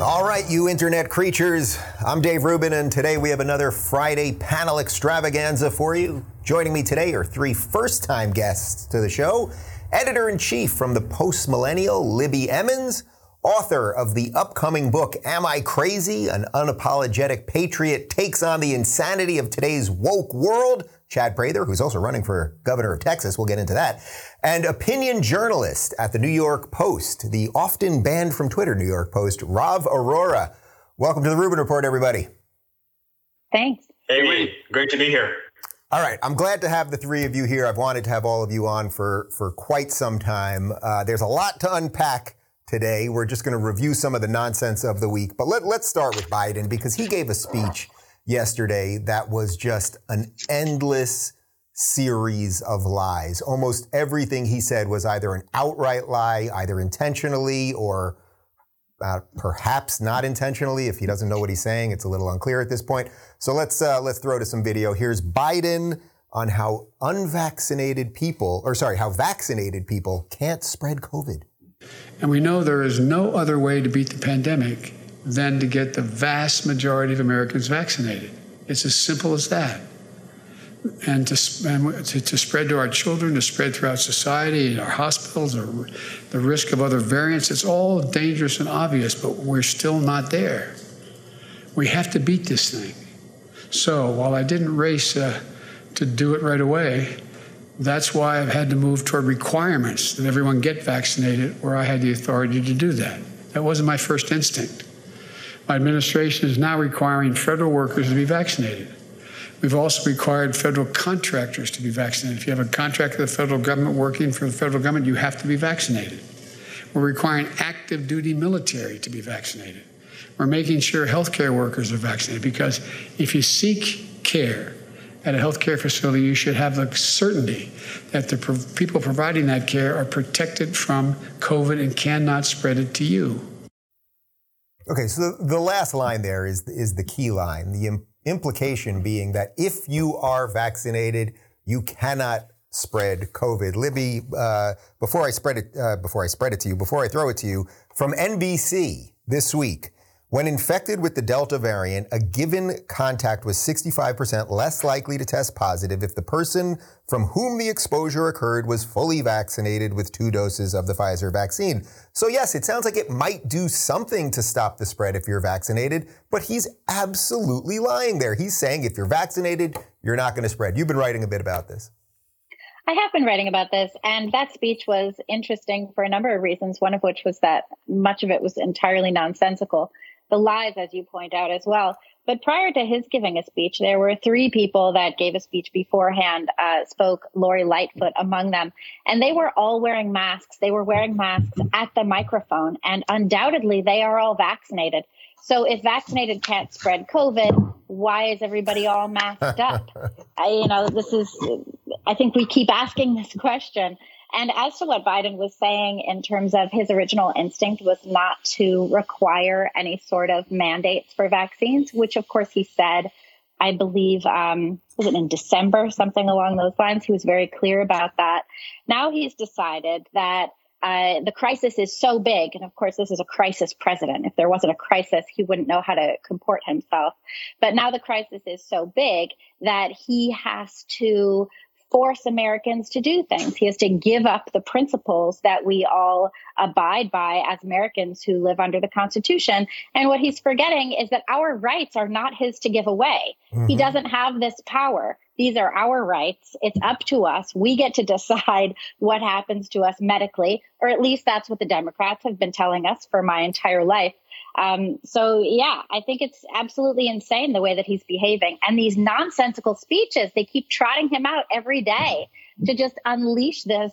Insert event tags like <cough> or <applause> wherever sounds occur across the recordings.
All right, you internet creatures. I'm Dave Rubin, and today we have another Friday panel extravaganza for you. Joining me today are three first time guests to the show editor in chief from the Post Millennial, Libby Emmons, author of the upcoming book, Am I Crazy? An Unapologetic Patriot Takes on the Insanity of Today's Woke World, Chad Prather, who's also running for governor of Texas. We'll get into that. And opinion journalist at the New York Post, the often banned from Twitter New York Post, Rav Arora. Welcome to the Rubin Report, everybody. Thanks. Hey, Lee. Great to be here. All right, I'm glad to have the three of you here. I've wanted to have all of you on for for quite some time. Uh, there's a lot to unpack today. We're just going to review some of the nonsense of the week, but let, let's start with Biden because he gave a speech yesterday that was just an endless series of lies. Almost everything he said was either an outright lie, either intentionally or uh, perhaps not intentionally. If he doesn't know what he's saying, it's a little unclear at this point. So let's uh, let's throw to some video. Here's Biden on how unvaccinated people, or sorry, how vaccinated people can't spread COVID. And we know there is no other way to beat the pandemic than to get the vast majority of Americans vaccinated. It's as simple as that. And to, and to, to, spread to our children, to spread throughout society, in our hospitals, or the risk of other variants, it's all dangerous and obvious, but we're still not there. We have to beat this thing. So while I didn't race uh, to do it right away, that's why I've had to move toward requirements that everyone get vaccinated where I had the authority to do that. That wasn't my first instinct. My administration is now requiring federal workers to be vaccinated. We've also required federal contractors to be vaccinated. If you have a contract with the federal government working for the federal government, you have to be vaccinated. We're requiring active duty military to be vaccinated. We're making sure healthcare workers are vaccinated because if you seek care at a healthcare facility, you should have the certainty that the pro- people providing that care are protected from COVID and cannot spread it to you. Okay, so the, the last line there is is the key line. The Im- implication being that if you are vaccinated, you cannot spread COVID. Libby, uh, before I spread it, uh, before I spread it to you, before I throw it to you, from NBC this week. When infected with the Delta variant, a given contact was 65% less likely to test positive if the person from whom the exposure occurred was fully vaccinated with two doses of the Pfizer vaccine. So, yes, it sounds like it might do something to stop the spread if you're vaccinated, but he's absolutely lying there. He's saying if you're vaccinated, you're not going to spread. You've been writing a bit about this. I have been writing about this, and that speech was interesting for a number of reasons, one of which was that much of it was entirely nonsensical the lies, as you point out as well. But prior to his giving a speech, there were three people that gave a speech beforehand, uh, spoke Lori Lightfoot among them, and they were all wearing masks. They were wearing masks at the microphone, and undoubtedly they are all vaccinated. So if vaccinated can't spread COVID, why is everybody all masked up? <laughs> I, you know, this is, I think we keep asking this question. And as to what Biden was saying in terms of his original instinct was not to require any sort of mandates for vaccines, which of course he said, I believe, um, was it in December, something along those lines. He was very clear about that. Now he's decided that uh, the crisis is so big, and of course, this is a crisis president. If there wasn't a crisis, he wouldn't know how to comport himself. But now the crisis is so big that he has to force Americans to do things. He has to give up the principles that we all abide by as Americans who live under the Constitution. And what he's forgetting is that our rights are not his to give away. Mm-hmm. He doesn't have this power. These are our rights. It's up to us. We get to decide <laughs> what happens to us medically, or at least that's what the Democrats have been telling us for my entire life. Um, so yeah, I think it's absolutely insane the way that he's behaving. And these nonsensical speeches, they keep trotting him out every day to just unleash this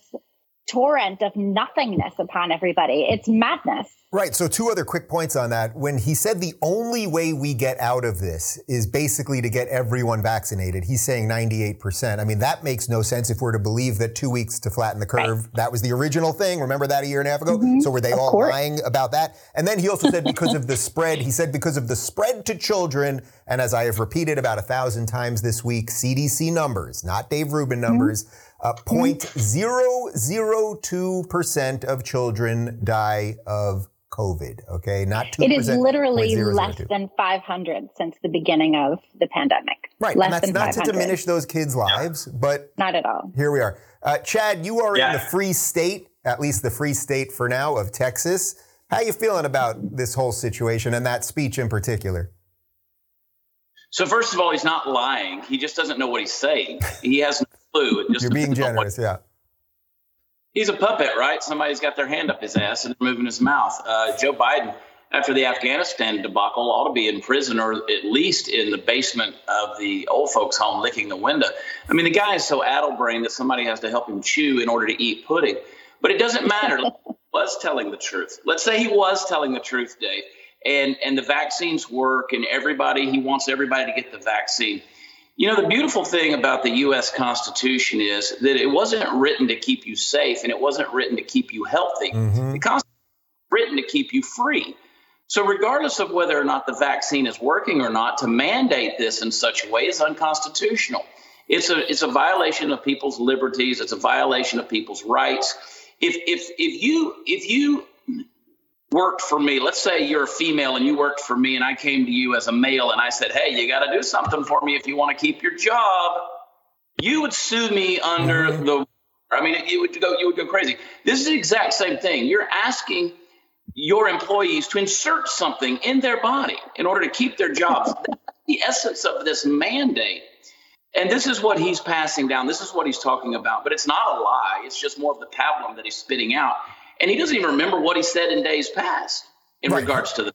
torrent of nothingness upon everybody. It's madness. Right. So, two other quick points on that. When he said the only way we get out of this is basically to get everyone vaccinated, he's saying 98%. I mean, that makes no sense if we're to believe that two weeks to flatten the curve, right. that was the original thing. Remember that a year and a half ago? Mm-hmm. So, were they of all course. lying about that? And then he also said because of the spread, he said because of the spread to children, and as I have repeated about a thousand times this week, CDC numbers, not Dave Rubin mm-hmm. numbers. Mm-hmm. Uh, 0.002% of children die of COVID. Okay, not two. It is literally less than 500 since the beginning of the pandemic. Right, less and that's not to diminish those kids' lives, but not at all. Here we are. Uh, Chad, you are yeah. in the free state, at least the free state for now of Texas. How you feeling about this whole situation and that speech in particular? So first of all, he's not lying. He just doesn't know what he's saying. He has no clue. You're being generous, yeah he's a puppet, right? Somebody's got their hand up his ass and they're moving his mouth. Uh, Joe Biden, after the Afghanistan debacle, ought to be in prison or at least in the basement of the old folks' home licking the window. I mean, the guy is so addle-brained that somebody has to help him chew in order to eat pudding. But it doesn't matter. was telling the truth. Let's say he was telling the truth, Dave, and and the vaccines work, and everybody he wants everybody to get the vaccine. You know, the beautiful thing about the U.S. Constitution is that it wasn't written to keep you safe and it wasn't written to keep you healthy. Mm-hmm. The Constitution was written to keep you free. So, regardless of whether or not the vaccine is working or not, to mandate this in such a way is unconstitutional. It's a, it's a violation of people's liberties, it's a violation of people's rights. If, if, if, you, if you worked for me, let's say you're a female and you worked for me, and I came to you as a male and I said, hey, you got to do something for me if you want to keep your job, you would sue me under mm-hmm. the. I mean, you would go, you would go crazy. This is the exact same thing. You're asking your employees to insert something in their body in order to keep their jobs. <laughs> That's the essence of this mandate. And this is what he's passing down. This is what he's talking about. But it's not a lie. It's just more of the pablum that he's spitting out and he doesn't even remember what he said in days past in right. regards to the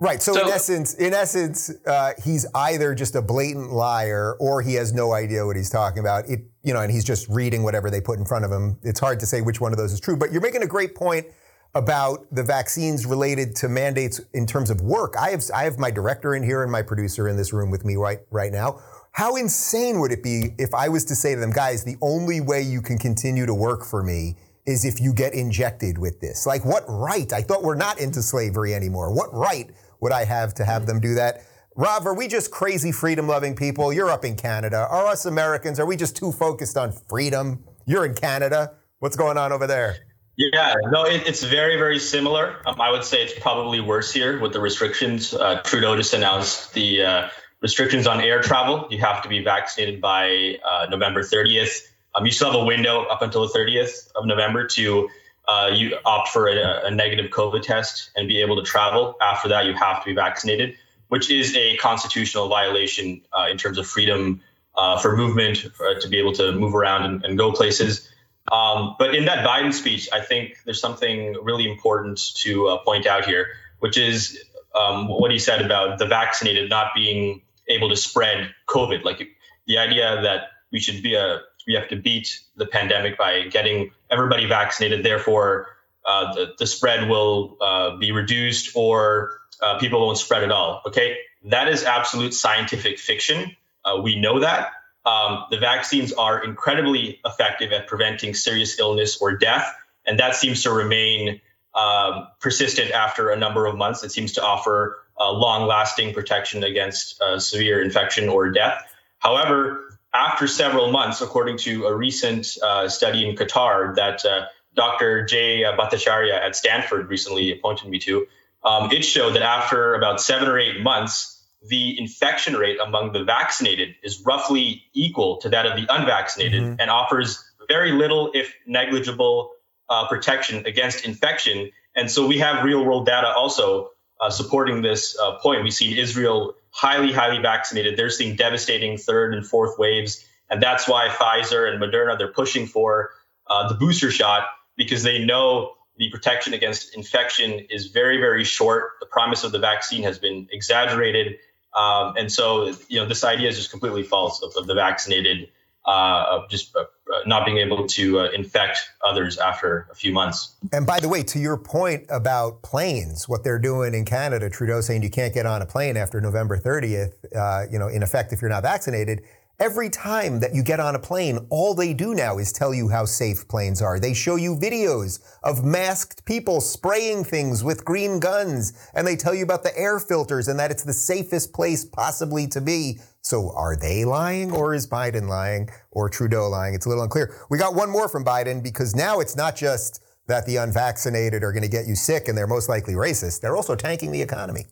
Right. So, so, in essence, in essence, uh, he's either just a blatant liar or he has no idea what he's talking about. It, you know, and he's just reading whatever they put in front of him. It's hard to say which one of those is true. But you're making a great point about the vaccines related to mandates in terms of work. I have I have my director in here and my producer in this room with me right right now. How insane would it be if I was to say to them, guys, the only way you can continue to work for me is if you get injected with this. Like, what right? I thought we're not into slavery anymore. What right would I have to have them do that? Rob, are we just crazy freedom loving people? You're up in Canada. Are us Americans, are we just too focused on freedom? You're in Canada. What's going on over there? Yeah, no, it, it's very, very similar. Um, I would say it's probably worse here with the restrictions. Uh, Trudeau just announced the uh, restrictions on air travel. You have to be vaccinated by uh, November 30th. Um, you still have a window up until the 30th of November to uh, you opt for a, a, negative COVID test and be able to travel. After that, you have to be vaccinated, which is a constitutional violation uh, in terms of freedom uh, for movement, for, to be able to move around and, and go places. Um, but in that Biden speech, I think there's something really important to uh, point out here, which is um, what he said about the vaccinated not being able to spread COVID. Like the idea that we should be a we have to beat the pandemic by getting everybody vaccinated. Therefore, uh, the, the spread will uh, be reduced or uh, people won't spread at all. Okay, that is absolute scientific fiction. Uh, we know that. Um, the vaccines are incredibly effective at preventing serious illness or death, and that seems to remain um, persistent after a number of months. It seems to offer long lasting protection against uh, severe infection or death. However, after several months, according to a recent uh, study in Qatar that uh, Dr. Jay Bhattacharya at Stanford recently appointed me to, um, it showed that after about seven or eight months, the infection rate among the vaccinated is roughly equal to that of the unvaccinated mm-hmm. and offers very little, if negligible, uh, protection against infection. And so we have real world data also uh, supporting this uh, point. We see Israel highly, highly vaccinated. They're seeing devastating third and fourth waves. And that's why Pfizer and Moderna, they're pushing for uh, the booster shot because they know the protection against infection is very, very short. The promise of the vaccine has been exaggerated. Um, and so, you know, this idea is just completely false of, of the vaccinated uh, just uh, not being able to uh, infect others after a few months. And by the way, to your point about planes, what they're doing in Canada, Trudeau saying you can't get on a plane after November 30th, uh, you know, in effect, if you're not vaccinated. Every time that you get on a plane, all they do now is tell you how safe planes are. They show you videos of masked people spraying things with green guns, and they tell you about the air filters and that it's the safest place possibly to be. So are they lying or is Biden lying or Trudeau lying? It's a little unclear. We got one more from Biden because now it's not just that the unvaccinated are going to get you sick and they're most likely racist. They're also tanking the economy.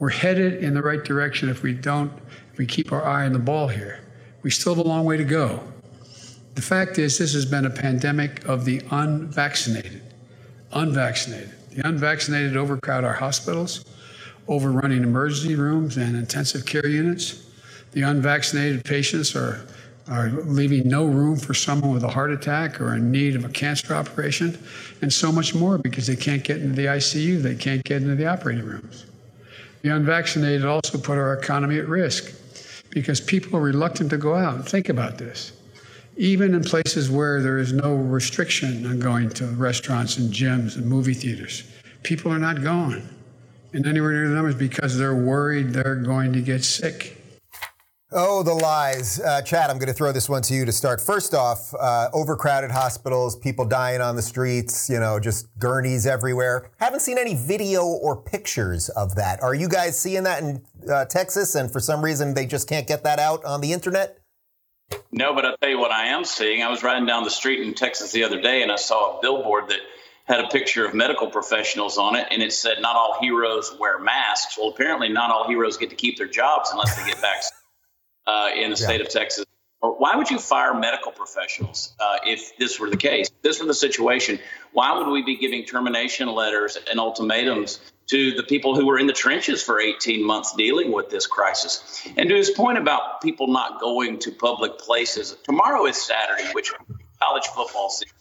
We're headed in the right direction if we don't, if we keep our eye on the ball here. We still have a long way to go. The fact is, this has been a pandemic of the unvaccinated. Unvaccinated. The unvaccinated overcrowd our hospitals, overrunning emergency rooms and intensive care units. The unvaccinated patients are, are leaving no room for someone with a heart attack or in need of a cancer operation, and so much more because they can't get into the ICU, they can't get into the operating rooms. The unvaccinated also put our economy at risk because people are reluctant to go out. Think about this. Even in places where there is no restriction on going to restaurants and gyms and movie theaters, people are not going. And anywhere near the numbers because they're worried they're going to get sick. Oh, the lies. Uh, Chad, I'm going to throw this one to you to start. First off, uh, overcrowded hospitals, people dying on the streets, you know, just gurneys everywhere. Haven't seen any video or pictures of that. Are you guys seeing that in uh, Texas? And for some reason, they just can't get that out on the internet? No, but I'll tell you what I am seeing. I was riding down the street in Texas the other day and I saw a billboard that had a picture of medical professionals on it and it said, Not all heroes wear masks. Well, apparently, not all heroes get to keep their jobs unless they get <laughs> vaccinated uh, in the state of Texas. Or why would you fire medical professionals uh, if this were the case? If this were the situation, why would we be giving termination letters and ultimatums to the people who were in the trenches for 18 months dealing with this crisis? And to his point about people not going to public places, tomorrow is Saturday, which college football season.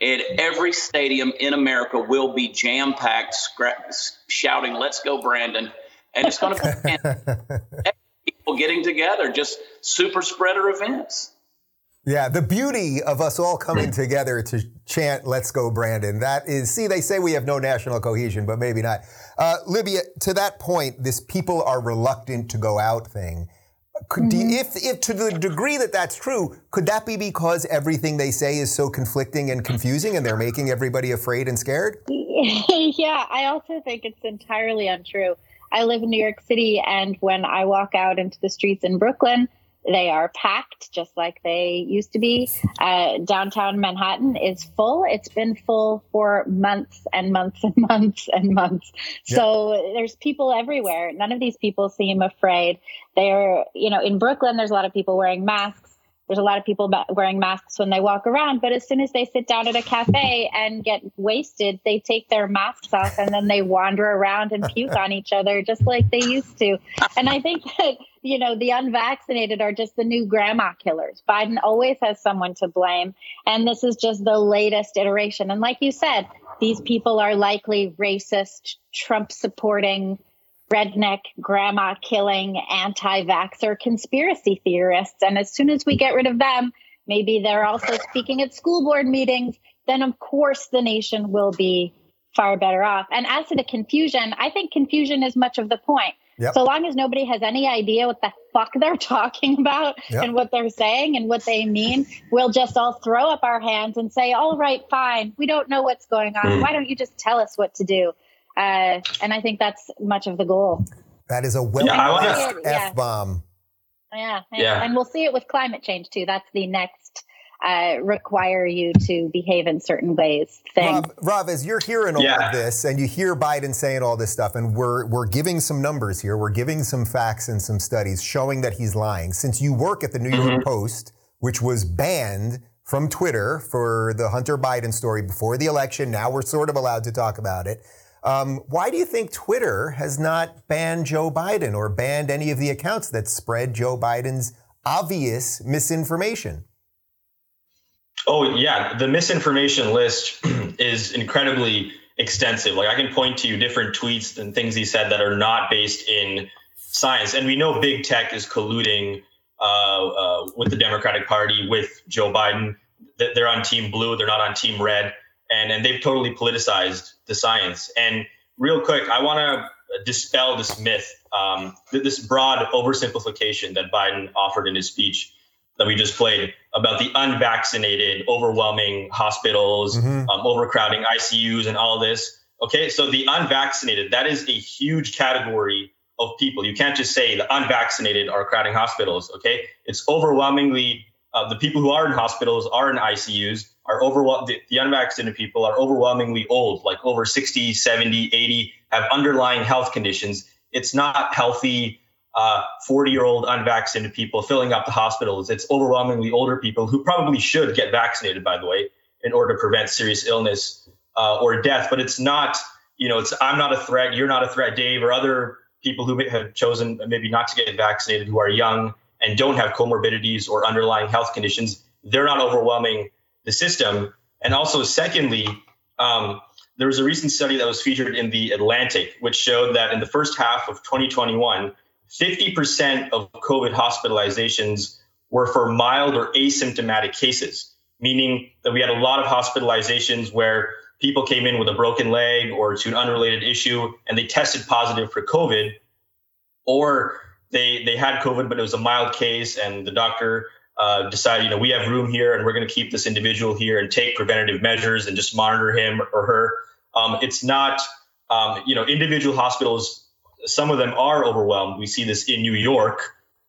And every stadium in America will be jam packed, shouting, Let's go, Brandon. And it's going to be <laughs> people getting together, just super spreader events. Yeah, the beauty of us all coming together to chant "Let's go, Brandon." That is, see, they say we have no national cohesion, but maybe not. Uh, Libby, to that point, this "people are reluctant to go out" thing. Could, mm-hmm. you, if, if to the degree that that's true, could that be because everything they say is so conflicting and confusing, and they're making everybody afraid and scared? <laughs> yeah, I also think it's entirely untrue. I live in New York City, and when I walk out into the streets in Brooklyn, they are packed just like they used to be. Uh, downtown Manhattan is full. It's been full for months and months and <laughs> months and months. Yeah. So there's people everywhere. None of these people seem afraid. They're, you know, in Brooklyn, there's a lot of people wearing masks there's a lot of people wearing masks when they walk around, but as soon as they sit down at a cafe and get wasted, they take their masks off and then they wander around and puke on each other just like they used to. And I think that, you know, the unvaccinated are just the new grandma killers. Biden always has someone to blame. And this is just the latest iteration. And like you said, these people are likely racist, Trump supporting, redneck, grandma killing, anti vaxxer conspiracy theorists. And as soon as we get rid of them, maybe they're also speaking at school board meetings, then of course the nation will be far better off. And as to the confusion, I think confusion is much of the point. Yep. So long as nobody has any idea what the fuck they're <laughs> talking about yep. and what they're saying and what they mean, we'll just all throw up our hands and say, all right, fine. We don't know what's going on. Mm. Why don't you just tell us what to do? Uh, and I think that's much of the goal. That is a well yeah, F bomb. Yeah, and, yeah. And we'll see it with climate change too. That's the next uh, require you to behave in certain ways thing. Rob, Rob, as you're hearing all yeah. of this and you hear Biden saying all this stuff, and we're we're giving some numbers here, we're giving some facts and some studies showing that he's lying. Since you work at the New York mm-hmm. Post, which was banned from Twitter for the Hunter Biden story before the election, now we're sort of allowed to talk about it. Um, why do you think Twitter has not banned Joe Biden or banned any of the accounts that spread Joe Biden's obvious misinformation? Oh, yeah. The misinformation list <clears throat> is incredibly extensive. Like, I can point to different tweets and things he said that are not based in science. And we know big tech is colluding uh, uh, with the Democratic Party, with Joe Biden. they're on team blue, they're not on team red, and and they've totally politicized the science. And real quick, I want to dispel this myth, um, this broad oversimplification that Biden offered in his speech that we just played about the unvaccinated, overwhelming hospitals, mm-hmm. um, overcrowding ICUs, and all this. Okay, so the unvaccinated, that is a huge category of people. You can't just say the unvaccinated are crowding hospitals. Okay, it's overwhelmingly uh, the people who are in hospitals are in ICUs are over the, the unvaccinated people are overwhelmingly old, like over 60, 70, 80, have underlying health conditions. It's not healthy 40 uh, year old unvaccinated people filling up the hospitals. It's overwhelmingly older people who probably should get vaccinated, by the way, in order to prevent serious illness uh, or death. But it's not, you know, it's I'm not a threat, you're not a threat, Dave, or other people who have chosen maybe not to get vaccinated who are young and don't have comorbidities or underlying health conditions. They're not overwhelming the system. And also, secondly, um, there was a recent study that was featured in the Atlantic, which showed that in the first half of 2021, 50% of COVID hospitalizations were for mild or asymptomatic cases, meaning that we had a lot of hospitalizations where people came in with a broken leg or to an unrelated issue and they tested positive for COVID, or they they had COVID but it was a mild case and the doctor uh, decided, you know, we have room here and we're going to keep this individual here and take preventative measures and just monitor him or her. Um, it's not, um, you know, individual hospitals some of them are overwhelmed. We see this in New York,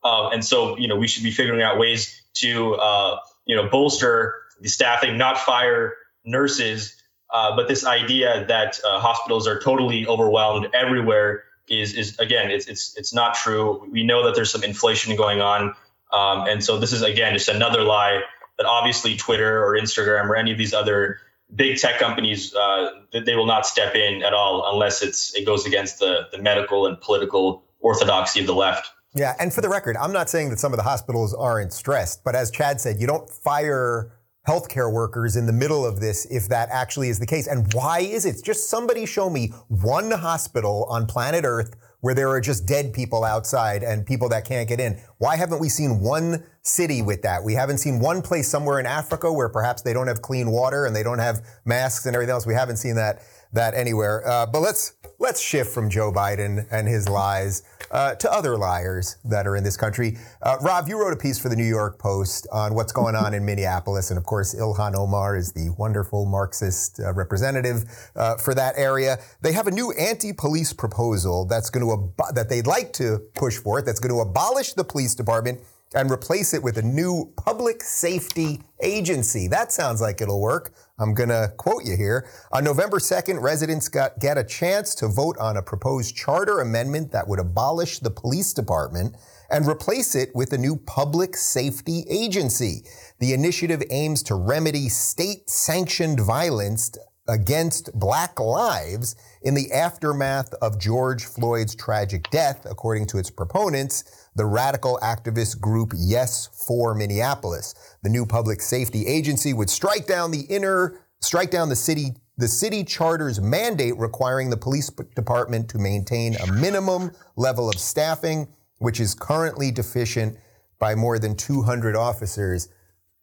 uh, and so you know we should be figuring out ways to uh, you know bolster the staffing, not fire nurses. Uh, but this idea that uh, hospitals are totally overwhelmed everywhere is is again it's it's it's not true. We know that there's some inflation going on, um, and so this is again just another lie that obviously Twitter or Instagram or any of these other big tech companies uh, they will not step in at all unless it's it goes against the the medical and political orthodoxy of the left. Yeah, and for the record, I'm not saying that some of the hospitals aren't stressed, but as Chad said, you don't fire healthcare workers in the middle of this if that actually is the case. And why is it? Just somebody show me one hospital on planet Earth where there are just dead people outside and people that can't get in. Why haven't we seen one city with that? We haven't seen one place somewhere in Africa where perhaps they don't have clean water and they don't have masks and everything else. We haven't seen that that anywhere. Uh, but let's let's shift from Joe Biden and his lies uh, to other liars that are in this country. Uh, Rob, you wrote a piece for the New York Post on what's going on in <laughs> Minneapolis, and of course, Ilhan Omar is the wonderful Marxist uh, representative uh, for that area. They have a new anti-police proposal that's going to ab- that they'd like to push forth. That's going to abolish the police department and replace it with a new public safety agency. That sounds like it'll work. I'm going to quote you here. On November 2nd, residents got get a chance to vote on a proposed charter amendment that would abolish the police department and replace it with a new public safety agency. The initiative aims to remedy state sanctioned violence against black lives in the aftermath of George Floyd's tragic death, according to its proponents the radical activist group Yes for Minneapolis. The new public safety agency would strike down the inner, strike down the city, the city charter's mandate requiring the police department to maintain a minimum level of staffing, which is currently deficient by more than 200 officers.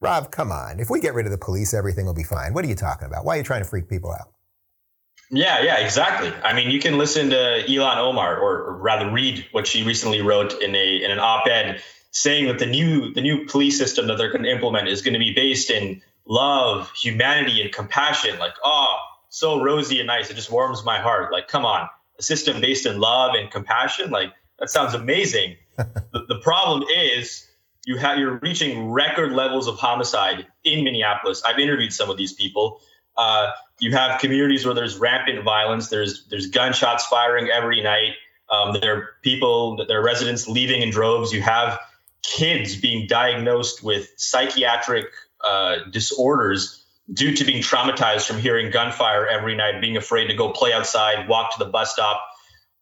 Rob, come on. If we get rid of the police, everything will be fine. What are you talking about? Why are you trying to freak people out? Yeah, yeah, exactly. I mean, you can listen to Ilhan Omar, or, rather, read what she recently wrote in a in an op-ed, saying that the new the new police system that they're going to implement is going to be based in love, humanity, and compassion. Like, oh, so rosy and nice. It just warms my heart. Like, come on, a system based in love and compassion. Like, that sounds amazing. <laughs> the, the problem is you have you're reaching record levels of homicide in Minneapolis. I've interviewed some of these people. Uh, you have communities where there's rampant violence. There's there's gunshots firing every night. Um, there are people, there are residents leaving in droves. You have kids being diagnosed with psychiatric uh, disorders due to being traumatized from hearing gunfire every night, being afraid to go play outside, walk to the bus stop,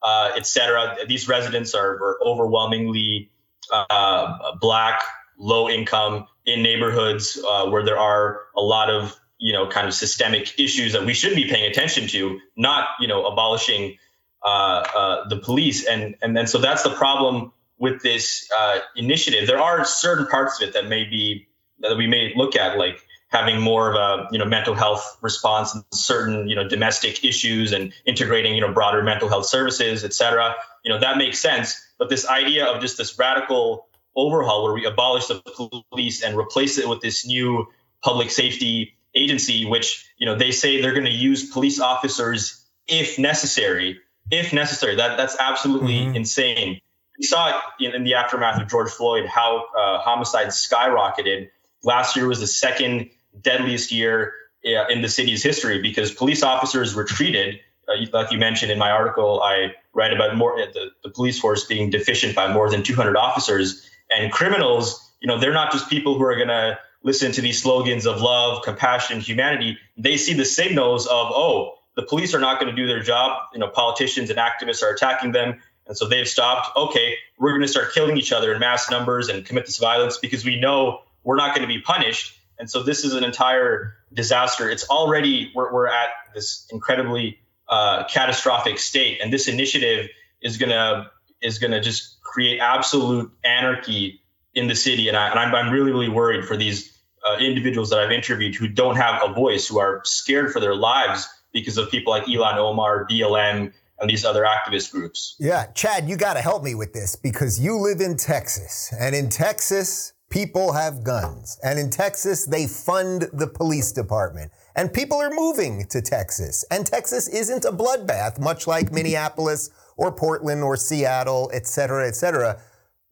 uh, etc. These residents are, are overwhelmingly uh, black, low income in neighborhoods uh, where there are a lot of you know kind of systemic issues that we should be paying attention to not you know abolishing uh, uh, the police. And and then so that's the problem with this uh, initiative. There are certain parts of it that may be that we may look at like having more of a you know mental health response in certain you know domestic issues and integrating you know broader mental health services, et cetera. You know that makes sense. But this idea of just this radical overhaul where we abolish the police and replace it with this new public safety agency, which you know they say they're going to use police officers if necessary. If necessary, that that's absolutely mm-hmm. insane. We saw it in, in, the aftermath of George Floyd how uh, homicide skyrocketed. Last year was the second deadliest year uh, in the city's history because police officers were treated, uh, like you mentioned in my article, I write about more uh, the, the police force being deficient by more than 200 officers and criminals. You know, they're not just people who are going to listen to these slogans of love, compassion, humanity. They see the signals of, oh, the police are not going to do their job. You know, politicians and activists are attacking them. And so they've stopped. Okay, we're going to start killing each other in mass numbers and commit this violence because we know we're not going to be punished. And so this is an entire disaster. It's already, we're, we're at this incredibly uh, catastrophic state. And this initiative is going to, is going to just create absolute anarchy in the city. And, I, and I'm, I'm really, really worried for these uh, individuals that I've interviewed who don't have a voice, who are scared for their lives because of people like Ilhan Omar, BLM, and these other activist groups. Yeah, Chad, you got to help me with this because you live in Texas, and in Texas, people have guns, and in Texas, they fund the police department, and people are moving to Texas, and Texas isn't a bloodbath, much like Minneapolis or Portland or Seattle, et cetera, et cetera.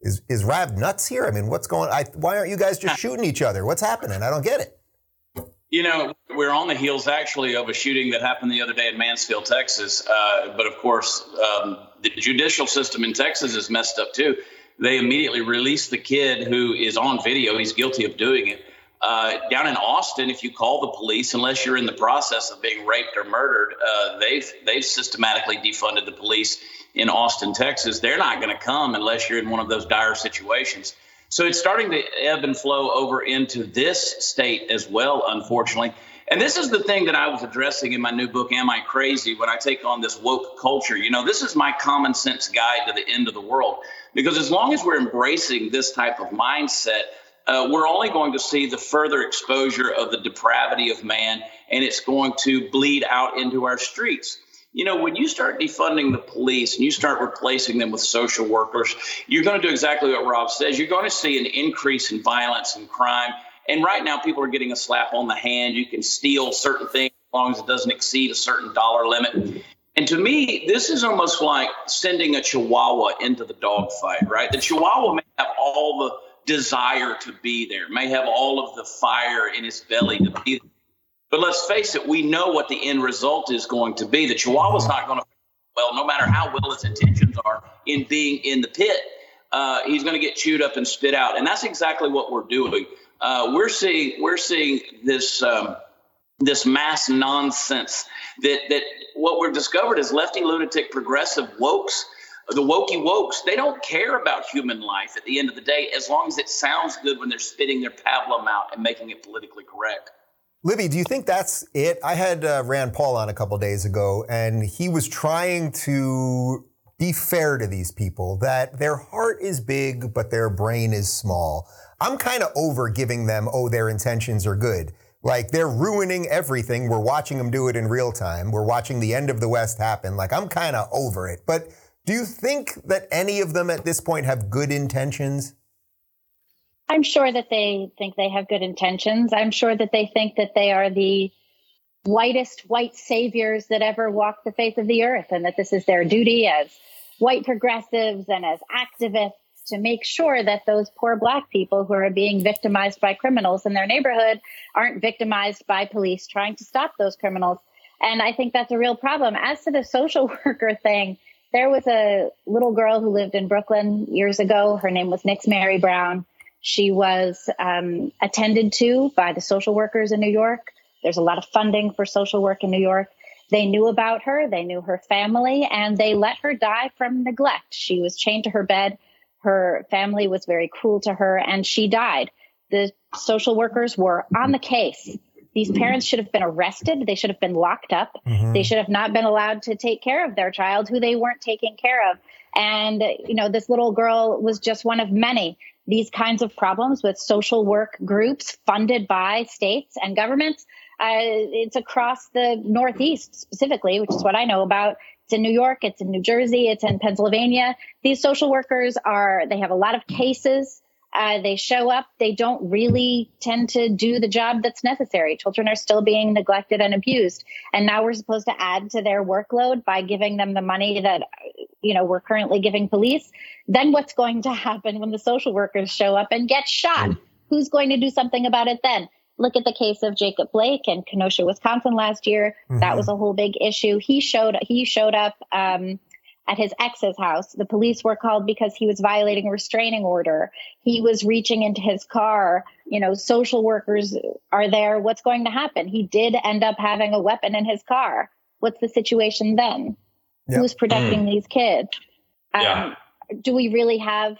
Is is Rav nuts here? I mean, what's going? I, why aren't you guys just shooting each other? What's happening? I don't get it. You know, we're on the heels actually of a shooting that happened the other day in Mansfield, Texas. Uh, but of course, um, the judicial system in Texas is messed up too. They immediately release the kid who is on video. He's guilty of doing it. Uh, down in Austin, if you call the police, unless you're in the process of being raped or murdered, uh, they've they've systematically defunded the police in Austin, Texas. They're not going to come unless you're in one of those dire situations. So it's starting to ebb and flow over into this state as well, unfortunately. And this is the thing that I was addressing in my new book, Am I Crazy? When I take on this woke culture. You know, this is my common sense guide to the end of the world. Because as long as we're embracing this type of mindset, uh, we're only going to see the further exposure of the depravity of man, and it's going to bleed out into our streets. You know, when you start defunding the police and you start replacing them with social workers, you're going to do exactly what Rob says. You're going to see an increase in violence and crime. And right now, people are getting a slap on the hand. You can steal certain things as long as it doesn't exceed a certain dollar limit. And to me, this is almost like sending a chihuahua into the dogfight, right? The chihuahua may have all the desire to be there, may have all of the fire in his belly to be there but let's face it, we know what the end result is going to be. The Chihuahua's not going to, well, no matter how well his intentions are in being in the pit, uh, he's going to get chewed up and spit out. And that's exactly what we're doing. Uh, we're seeing we're seeing this um, this mass nonsense that that what we've discovered is lefty lunatic progressive wokes the wokey wokes, they don't care about human life at the end of the day, as long as it sounds good when they're spitting their pablum out and making it politically correct. Libby, do you think that's it? I had uh, Rand Paul on a couple days ago, and he was trying to be fair to these people that their heart is big, but their brain is small. I'm kind of over giving them, oh, their intentions are good. Like they're ruining everything. We're watching them do it in real time. We're watching the end of the West happen. Like I'm kind of over it. But do you think that any of them at this point have good intentions? I'm sure that they think they have good intentions. I'm sure that they think that they are the whitest white saviors that ever walked the face of the earth and that this is their duty as white progressives and as activists to make sure that those poor black people who are being victimized by criminals in their neighborhood aren't victimized by police trying to stop those criminals. And I think that's a real problem. As to the social <laughs> worker thing, there was a little girl who lived in Brooklyn years ago. Her name was Nixzmary Brown. She was um, attended to by the social workers in New York. There's a lot of funding for social work in New York. They knew about her, they knew her family, and they let her die from neglect. She was chained to her bed. Her family was very cruel to her, and she died. The social workers were on the case. These parents should have been arrested. They should have been locked up. Mm-hmm. They should have not been allowed to take care of their child who they weren't taking care of. And, you know, this little girl was just one of many these kinds of problems with social work groups funded by states and governments. Uh, it's across the Northeast specifically, which is what I know about. It's in New York, it's in New Jersey, it's in Pennsylvania. These social workers are, they have a lot of cases. Uh, they show up. They don't really tend to do the job that's necessary. Children are still being neglected and abused. And now we're supposed to add to their workload by giving them the money that, you know, we're currently giving police. Then what's going to <laughs> happen when the social workers show up and get shot? Mm. Who's going to do something about it then? Look at the case of Jacob Blake in Kenosha, Wisconsin last year. Mm-hmm. That was a whole big issue. He showed he showed up um, at his ex's house. The police were called because he was violating a restraining order. He was reaching into his car. You know, social workers are there. What's going to happen? He did end up having a weapon in his car. What's the situation then? Yep. Who's protecting mm. these kids? Um, yeah. Do we really have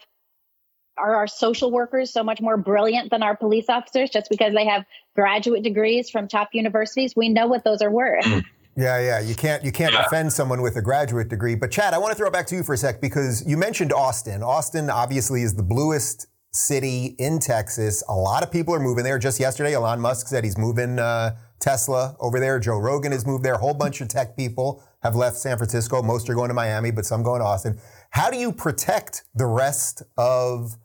are our social workers so much more brilliant than our police officers just because they have graduate degrees from top universities? We know what those are worth. Mm. Yeah, yeah. You can't you can't defend someone with a graduate degree. But Chad, I want to throw it back to you for a sec because you mentioned Austin. Austin obviously is the bluest city in Texas. A lot of people are moving there. Just yesterday, Elon Musk said he's moving uh, Tesla over there. Joe Rogan has moved there. A whole bunch of tech people have left San Francisco. Most are going to Miami, but some going to Austin. How do you protect the rest of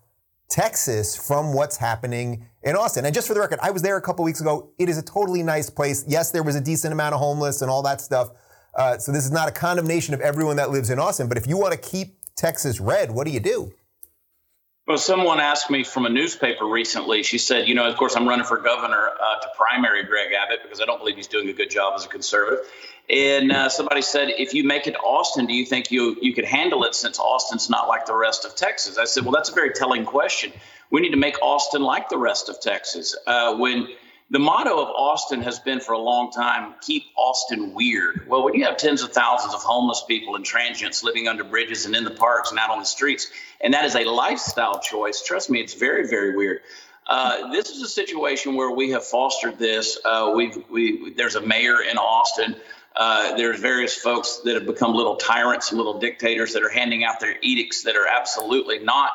Texas from what's happening in Austin. And just for the record, I was there a couple weeks ago. It is a totally nice place. Yes, there was a decent amount of homeless and all that stuff. Uh, so this is not a condemnation of everyone that lives in Austin. But if you want to keep Texas red, what do you do? Well, someone asked me from a newspaper recently. She said, "You know, of course, I'm running for governor uh, to primary Greg Abbott because I don't believe he's doing a good job as a conservative." And uh, somebody said, "If you make it Austin, do you think you you could handle it since Austin's not like the rest of Texas?" I said, "Well, that's a very telling question. We need to make Austin like the rest of Texas. Uh, when the motto of Austin has been for a long time keep Austin weird. Well, when you have tens of thousands of homeless people and transients living under bridges and in the parks and out on the streets, and that is a lifestyle choice, trust me, it's very, very weird. Uh, this is a situation where we have fostered this. Uh, we've, we, there's a mayor in Austin. Uh, there's various folks that have become little tyrants little dictators that are handing out their edicts that are absolutely not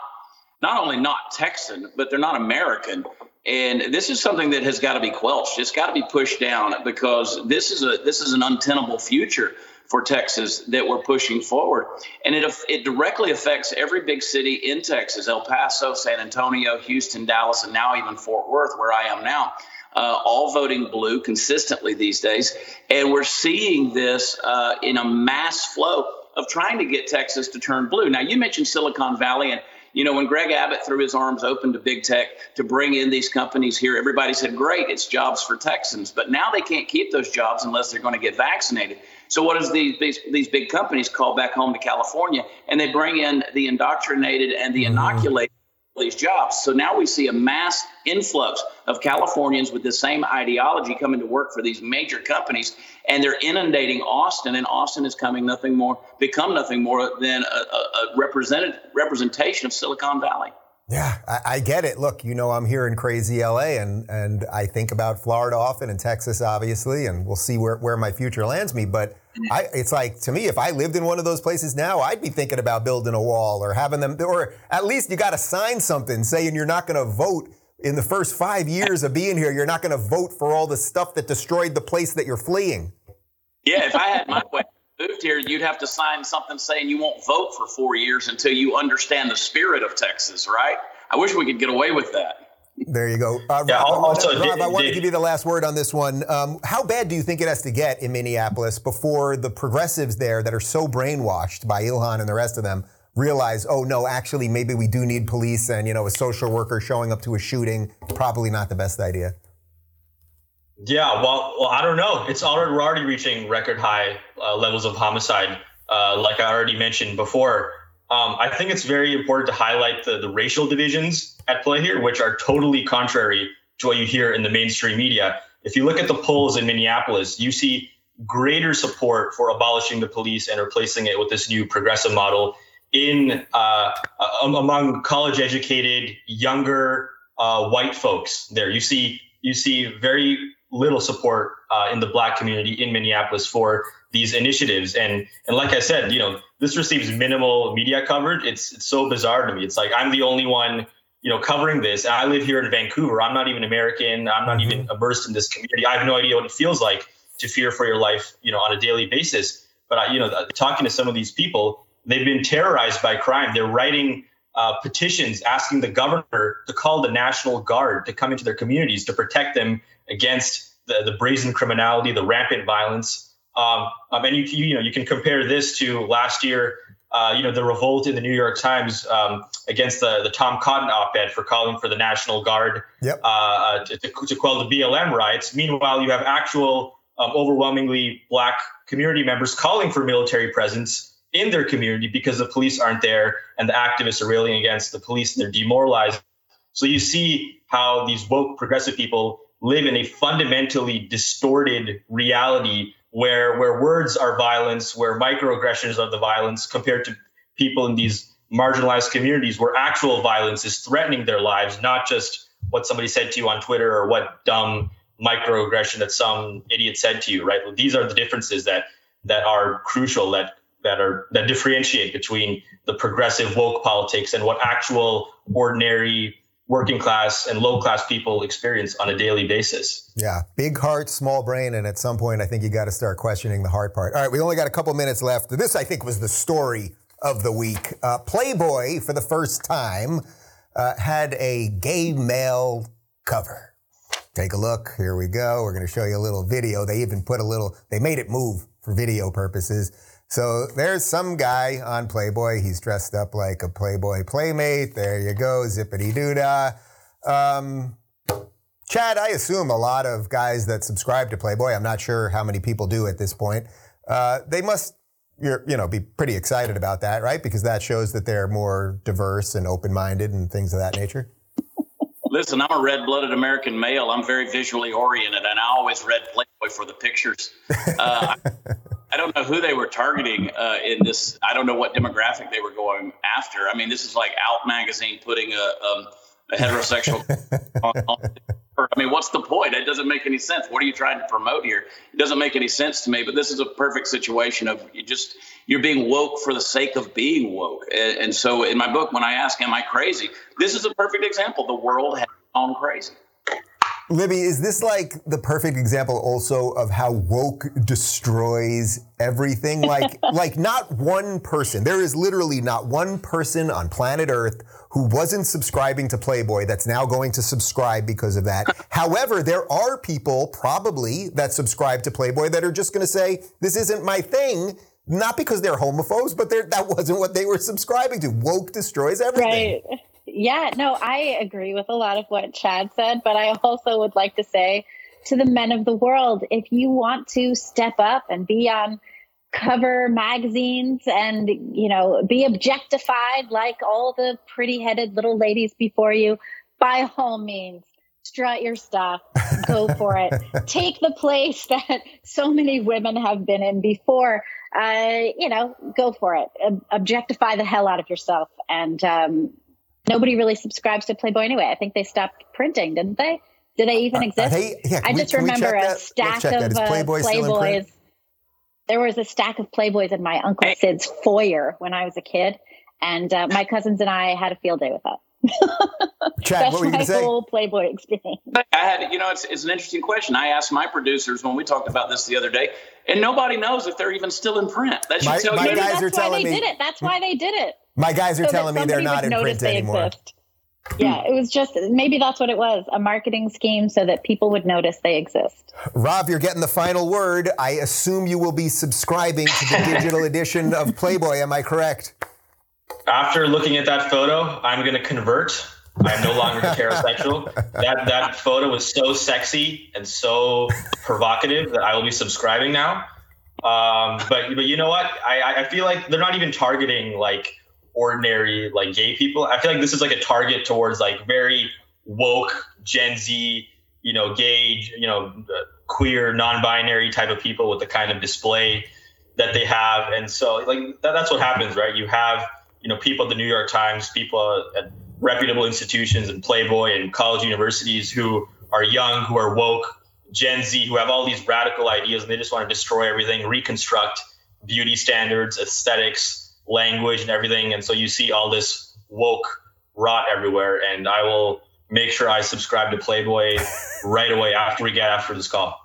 not only not Texan, but they're not American. And this is something that has got to be quelched. It's got to be pushed down because this is a this is an untenable future for Texas that we're pushing forward, and it it directly affects every big city in Texas: El Paso, San Antonio, Houston, Dallas, and now even Fort Worth, where I am now. Uh, all voting blue consistently these days, and we're seeing this uh, in a mass flow of trying to get Texas to turn blue. Now, you mentioned Silicon Valley, and you know, when Greg Abbott threw his arms open to big tech to bring in these companies here, everybody said, great, it's jobs for Texans. But now they can't keep those jobs unless they're going to get vaccinated. So what does these, these, these big companies call back home to California? And they bring in the indoctrinated and the mm-hmm. inoculated these jobs. So now we see a mass influx of Californians with the same ideology coming to work for these major companies, and they're inundating Austin, and Austin is coming nothing more, become nothing more than a, a, a representation of Silicon Valley. Yeah, I, I, get it. Look, you know, I'm here in crazy LA and, and I think about Florida often and Texas, obviously, and we'll see where, where my future lands me. But I, it's like, to me, if I lived in one of those places now, I'd be thinking about building a wall or having them, or at least you got to sign something saying you're not going to vote in the first five years of being here. You're not going to vote for all the stuff that destroyed the place that you're fleeing. Yeah, if I had my way, moved here, you'd have to sign something saying you won't vote for four years until you understand the spirit of Texas, right? I wish we could get away with that. There you go. Uh, yeah, Rob, also, I, Rob, I want to give you the last word on this one. Um, how bad do you think it has to get in Minneapolis before the progressives there that are so brainwashed by Ilhan and the rest of them realize, oh no, actually, maybe we do need police and, you know, a social worker showing up to a shooting, probably not the best idea? Yeah, well, well, I don't know. It's already we're already reaching record high uh, levels of homicide, uh, like I already mentioned before. Um, I think it's very important to highlight the the racial divisions at play here, which are totally contrary to what you hear in the mainstream media. If you look at the polls in Minneapolis, you see greater support for abolishing the police and replacing it with this new progressive model in uh, among college educated younger uh, white folks there you see you see very little support uh, in the black community in Minneapolis for these initiatives. And and like I said, you know, this receives minimal media coverage. It's it's so bizarre to me. It's like I'm the only one, you know, covering this. I live here in Vancouver. I'm not even American. I'm not mm-hmm. even immersed in this community. I have no idea what it feels like to fear for your life, you know, on a daily basis. But I, you know, talking to some of these people, they've been terrorized by crime. They're writing uh, petitions asking the governor to call the National Guard to come into their communities to protect them against the, the brazen criminality, the rampant violence. Um, um, and you, you know you can compare this to last year. Uh, you know the revolt in the New York Times um, against the, the Tom Cotton op-ed for calling for the National Guard yep. uh, uh to, to, quell the BLM riots. Meanwhile, you have actual um, overwhelmingly black community members calling for military presence in their community because the police aren't there and the activists are railing against the police. They're demoralized. So you see how these woke progressive people live in a fundamentally distorted reality where where words are violence, where microaggressions are the violence, compared to people in these marginalized communities where actual violence is threatening their lives, not just what somebody said to you on Twitter or what dumb microaggression that some idiot said to you, right? These are the differences that that are crucial that that are that differentiate between the progressive woke politics and what actual ordinary working class and low class people experience on a daily basis. Yeah, big heart, small brain, and at some point, I think you got to start questioning the hard part. All right, we only got a couple minutes left. This, I think, was the story of the week. Uh, Playboy, for the first time, uh, had a gay male cover. Take a look. Here we go. We're going to show you a little video. They even put a little, they made it move for video purposes. So there's some guy on Playboy. He's dressed up like a Playboy playmate. There you go, zippity doo dah. Um, Chad, I assume a lot of guys that subscribe to Playboy, I'm not sure how many people do at this point, uh, they must you know, be pretty excited about that, right? Because that shows that they're more diverse and open minded and things of that nature. Listen, I'm a red blooded American male. I'm very visually oriented, and I always read Playboy for the pictures. Uh, <laughs> I don't know who they were targeting uh, in this. I don't know what demographic they were going after. I mean, this is like Out magazine putting a, um, a heterosexual. <laughs> on, on, I mean, what's the point? It doesn't make any sense. What are you trying to promote here? It doesn't make any sense to me. But this is a perfect situation of you just you're being woke for the sake of being woke. And, and so, in my book, when I ask, "Am I crazy?" This is a perfect example. The world has gone crazy. Libby, is this like the perfect example also of how woke destroys everything? <laughs> Like, like not one person. There is literally not one person on planet Earth who wasn't subscribing to Playboy that's now going to subscribe because of that. <laughs> However, there are people probably that subscribe to Playboy that are just going to say, this isn't my thing. Not because they're homophobes, but they're, that wasn't what they were subscribing to. Woke destroys everything. Right. Yeah, no, I agree with a lot of what Chad said, but I also would like to say to the men of the world if you want to step up and be on cover magazines and you know be objectified like all the pretty headed little ladies before you by all means strut your stuff. Go <laughs> for it. Take the place <laughs> that so many women have been in before. Uh, you know go for it. Objectify the hell out of yourself and um, nobody really subscribes to Playboy anyway. I think they stopped printing, didn't they? Do they even exist? Uh, yeah, I just remember a stack of uh, Playboy Playboys. There was a stack of Playboys in my Uncle Sid's foyer when I was a kid, and uh, my cousins and I had a field day with that. Chad, That's what were you my say? whole Playboy experience. I had, you know, it's, it's an interesting question. I asked my producers when we talked about this the other day, and nobody knows if they're even still in print. That should my, tell my you. guys That's are why telling they me. did it. That's why they did it. My guys are so telling me they're not in print anymore. Exist. Yeah, it was just maybe that's what it was a marketing scheme so that people would notice they exist. Rav, you're getting the final word. I assume you will be subscribing to the digital <laughs> edition of Playboy. Am I correct? After looking at that photo, I'm going to convert. I'm no longer <laughs> heterosexual. That that photo was so sexy and so provocative that I will be subscribing now. Um, but but you know what? I I feel like they're not even targeting like ordinary like gay people. I feel like this is like a target towards like very woke Gen Z, you know, gay, you know, queer, non-binary type of people with the kind of display that they have, and so like that, that's what happens, right? You have you know people at the New York Times, people at reputable institutions and Playboy and college universities who are young, who are woke, Gen Z, who have all these radical ideas, and they just want to destroy everything, reconstruct beauty standards, aesthetics, language and everything. And so you see all this woke rot everywhere, and I will make sure I subscribe to Playboy <laughs> right away after we get after this call.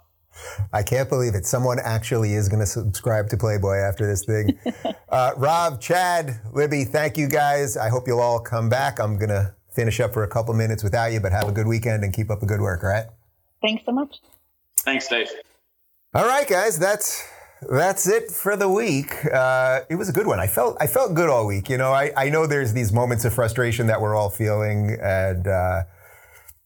I can't believe it. Someone actually is going to subscribe to Playboy after this thing. <laughs> uh, Rav, Chad, Libby, thank you guys. I hope you'll all come back. I'm going to finish up for a couple minutes without you, but have a good weekend and keep up the good work, all right? Thanks so much. Thanks, Dave. All right, guys, that's that's it for the week. Uh, it was a good one. I felt I felt good all week. You know, I, I know there's these moments of frustration that we're all feeling, and uh,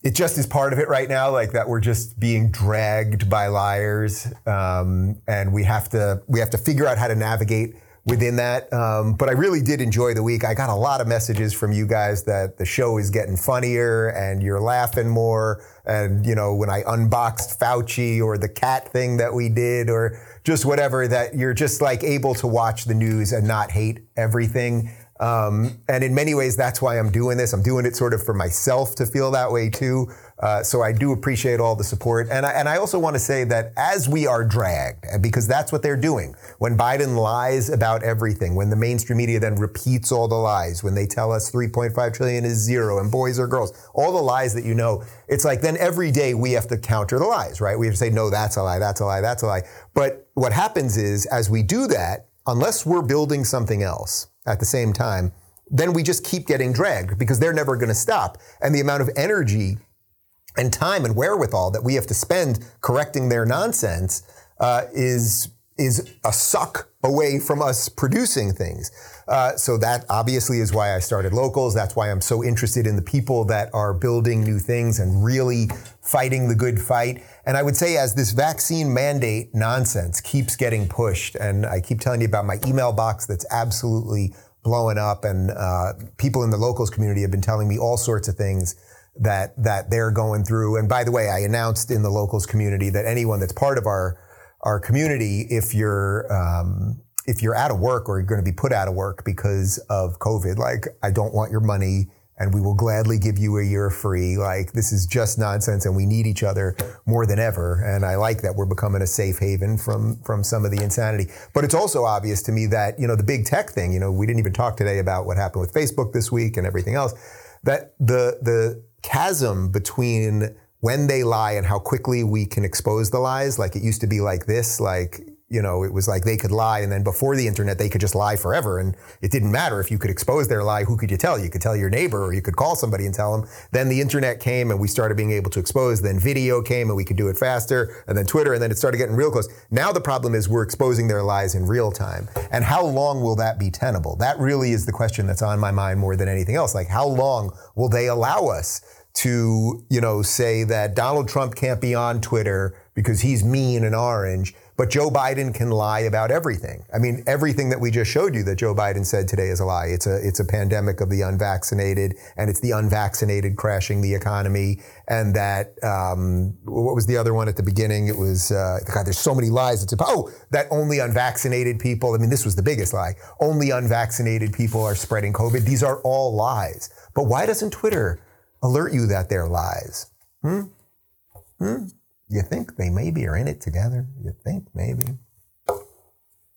it just is part of it right now. Like that, we're just being dragged by liars, um, and we have to we have to figure out how to navigate within that. Um, but I really did enjoy the week. I got a lot of messages from you guys that the show is getting funnier and you're laughing more. And, you know, when I unboxed Fauci or the cat thing that we did or just whatever, that you're just like able to watch the news and not hate everything. Um, and in many ways, that's why I'm doing this. I'm doing it sort of for myself to feel that way too. Uh, so I do appreciate all the support. And I, and I also want to say that as we are dragged, because that's what they're doing, when Biden lies about everything, when the mainstream media then repeats all the lies, when they tell us 3.5 trillion is zero and boys are girls, all the lies that you know, it's like then every day we have to counter the lies, right? We have to say, no, that's a lie, that's a lie, that's a lie. But what happens is as we do that, unless we're building something else at the same time, then we just keep getting dragged because they're never going to stop. And the amount of energy and time and wherewithal that we have to spend correcting their nonsense uh, is is a suck away from us producing things. Uh, so that obviously is why I started locals. That's why I'm so interested in the people that are building new things and really fighting the good fight. And I would say as this vaccine mandate nonsense keeps getting pushed, and I keep telling you about my email box that's absolutely blowing up, and uh, people in the locals community have been telling me all sorts of things that that they're going through. And by the way, I announced in the locals community that anyone that's part of our our community, if you're um, if you're out of work or you're going to be put out of work because of COVID, like I don't want your money and we will gladly give you a year free. Like this is just nonsense and we need each other more than ever. And I like that we're becoming a safe haven from, from some of the insanity. But it's also obvious to me that, you know, the big tech thing, you know, we didn't even talk today about what happened with Facebook this week and everything else, that the, the, chasm between when they lie and how quickly we can expose the lies. Like it used to be like this, like, you know, it was like they could lie and then before the internet, they could just lie forever. And it didn't matter if you could expose their lie, who could you tell? You could tell your neighbor or you could call somebody and tell them. Then the internet came and we started being able to expose. Then video came and we could do it faster. And then Twitter and then it started getting real close. Now the problem is we're exposing their lies in real time. And how long will that be tenable? That really is the question that's on my mind more than anything else. Like how long will they allow us to, you know, say that Donald Trump can't be on Twitter because he's mean and orange, but Joe Biden can lie about everything. I mean, everything that we just showed you that Joe Biden said today is a lie. It's a it's a pandemic of the unvaccinated, and it's the unvaccinated crashing the economy. And that um, what was the other one at the beginning? It was uh, God. There's so many lies. It's about, oh that only unvaccinated people. I mean, this was the biggest lie. Only unvaccinated people are spreading COVID. These are all lies. But why doesn't Twitter? alert you that they're lies. Hmm? Hmm? You think they maybe are in it together? You think maybe?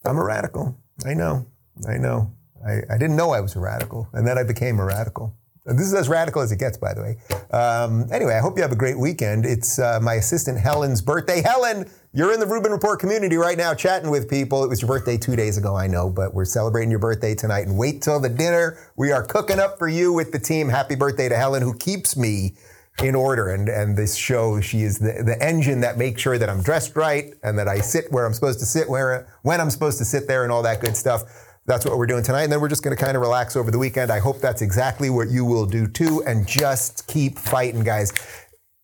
I'm a radical. I know. I know. I, I didn't know I was a radical, and then I became a radical. This is as radical as it gets, by the way. Um, anyway, I hope you have a great weekend. It's uh, my assistant Helen's birthday. Helen, you're in the Rubin Report community right now chatting with people. It was your birthday two days ago, I know, but we're celebrating your birthday tonight. And wait till the dinner. We are cooking up for you with the team. Happy birthday to Helen, who keeps me in order. And, and this show, she is the, the engine that makes sure that I'm dressed right and that I sit where I'm supposed to sit, where when I'm supposed to sit there, and all that good stuff. That's what we're doing tonight. And then we're just going to kind of relax over the weekend. I hope that's exactly what you will do too. And just keep fighting, guys.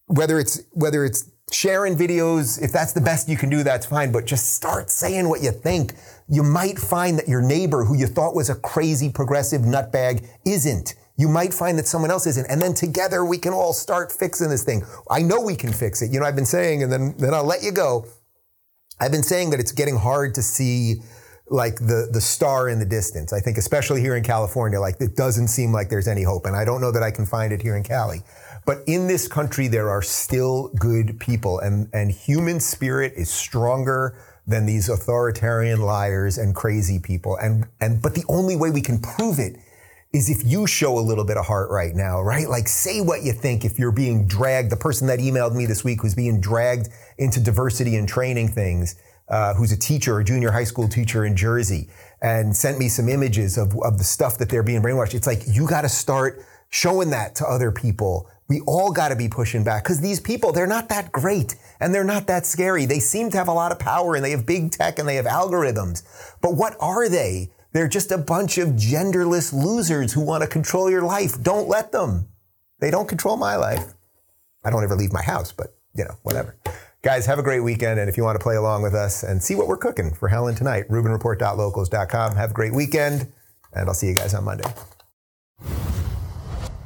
Whether it's, whether it's sharing videos, if that's the best you can do, that's fine. But just start saying what you think. You might find that your neighbor who you thought was a crazy progressive nutbag isn't. You might find that someone else isn't. And then together we can all start fixing this thing. I know we can fix it. You know, I've been saying, and then, then I'll let you go. I've been saying that it's getting hard to see like the the star in the distance. I think especially here in California, like it doesn't seem like there's any hope. And I don't know that I can find it here in Cali. But in this country, there are still good people, and, and human spirit is stronger than these authoritarian liars and crazy people. And, and but the only way we can prove it is if you show a little bit of heart right now, right? Like say what you think if you're being dragged. The person that emailed me this week who's being dragged into diversity and training things, uh, who's a teacher, a junior high school teacher in Jersey, and sent me some images of, of the stuff that they're being brainwashed. It's like you got to start showing that to other people. We all got to be pushing back because these people, they're not that great and they're not that scary. They seem to have a lot of power and they have big tech and they have algorithms. But what are they? They're just a bunch of genderless losers who want to control your life. Don't let them. They don't control my life. I don't ever leave my house, but you know, whatever. Guys, have a great weekend. And if you want to play along with us and see what we're cooking for Helen tonight, RubinReport.locals.com. Have a great weekend, and I'll see you guys on Monday.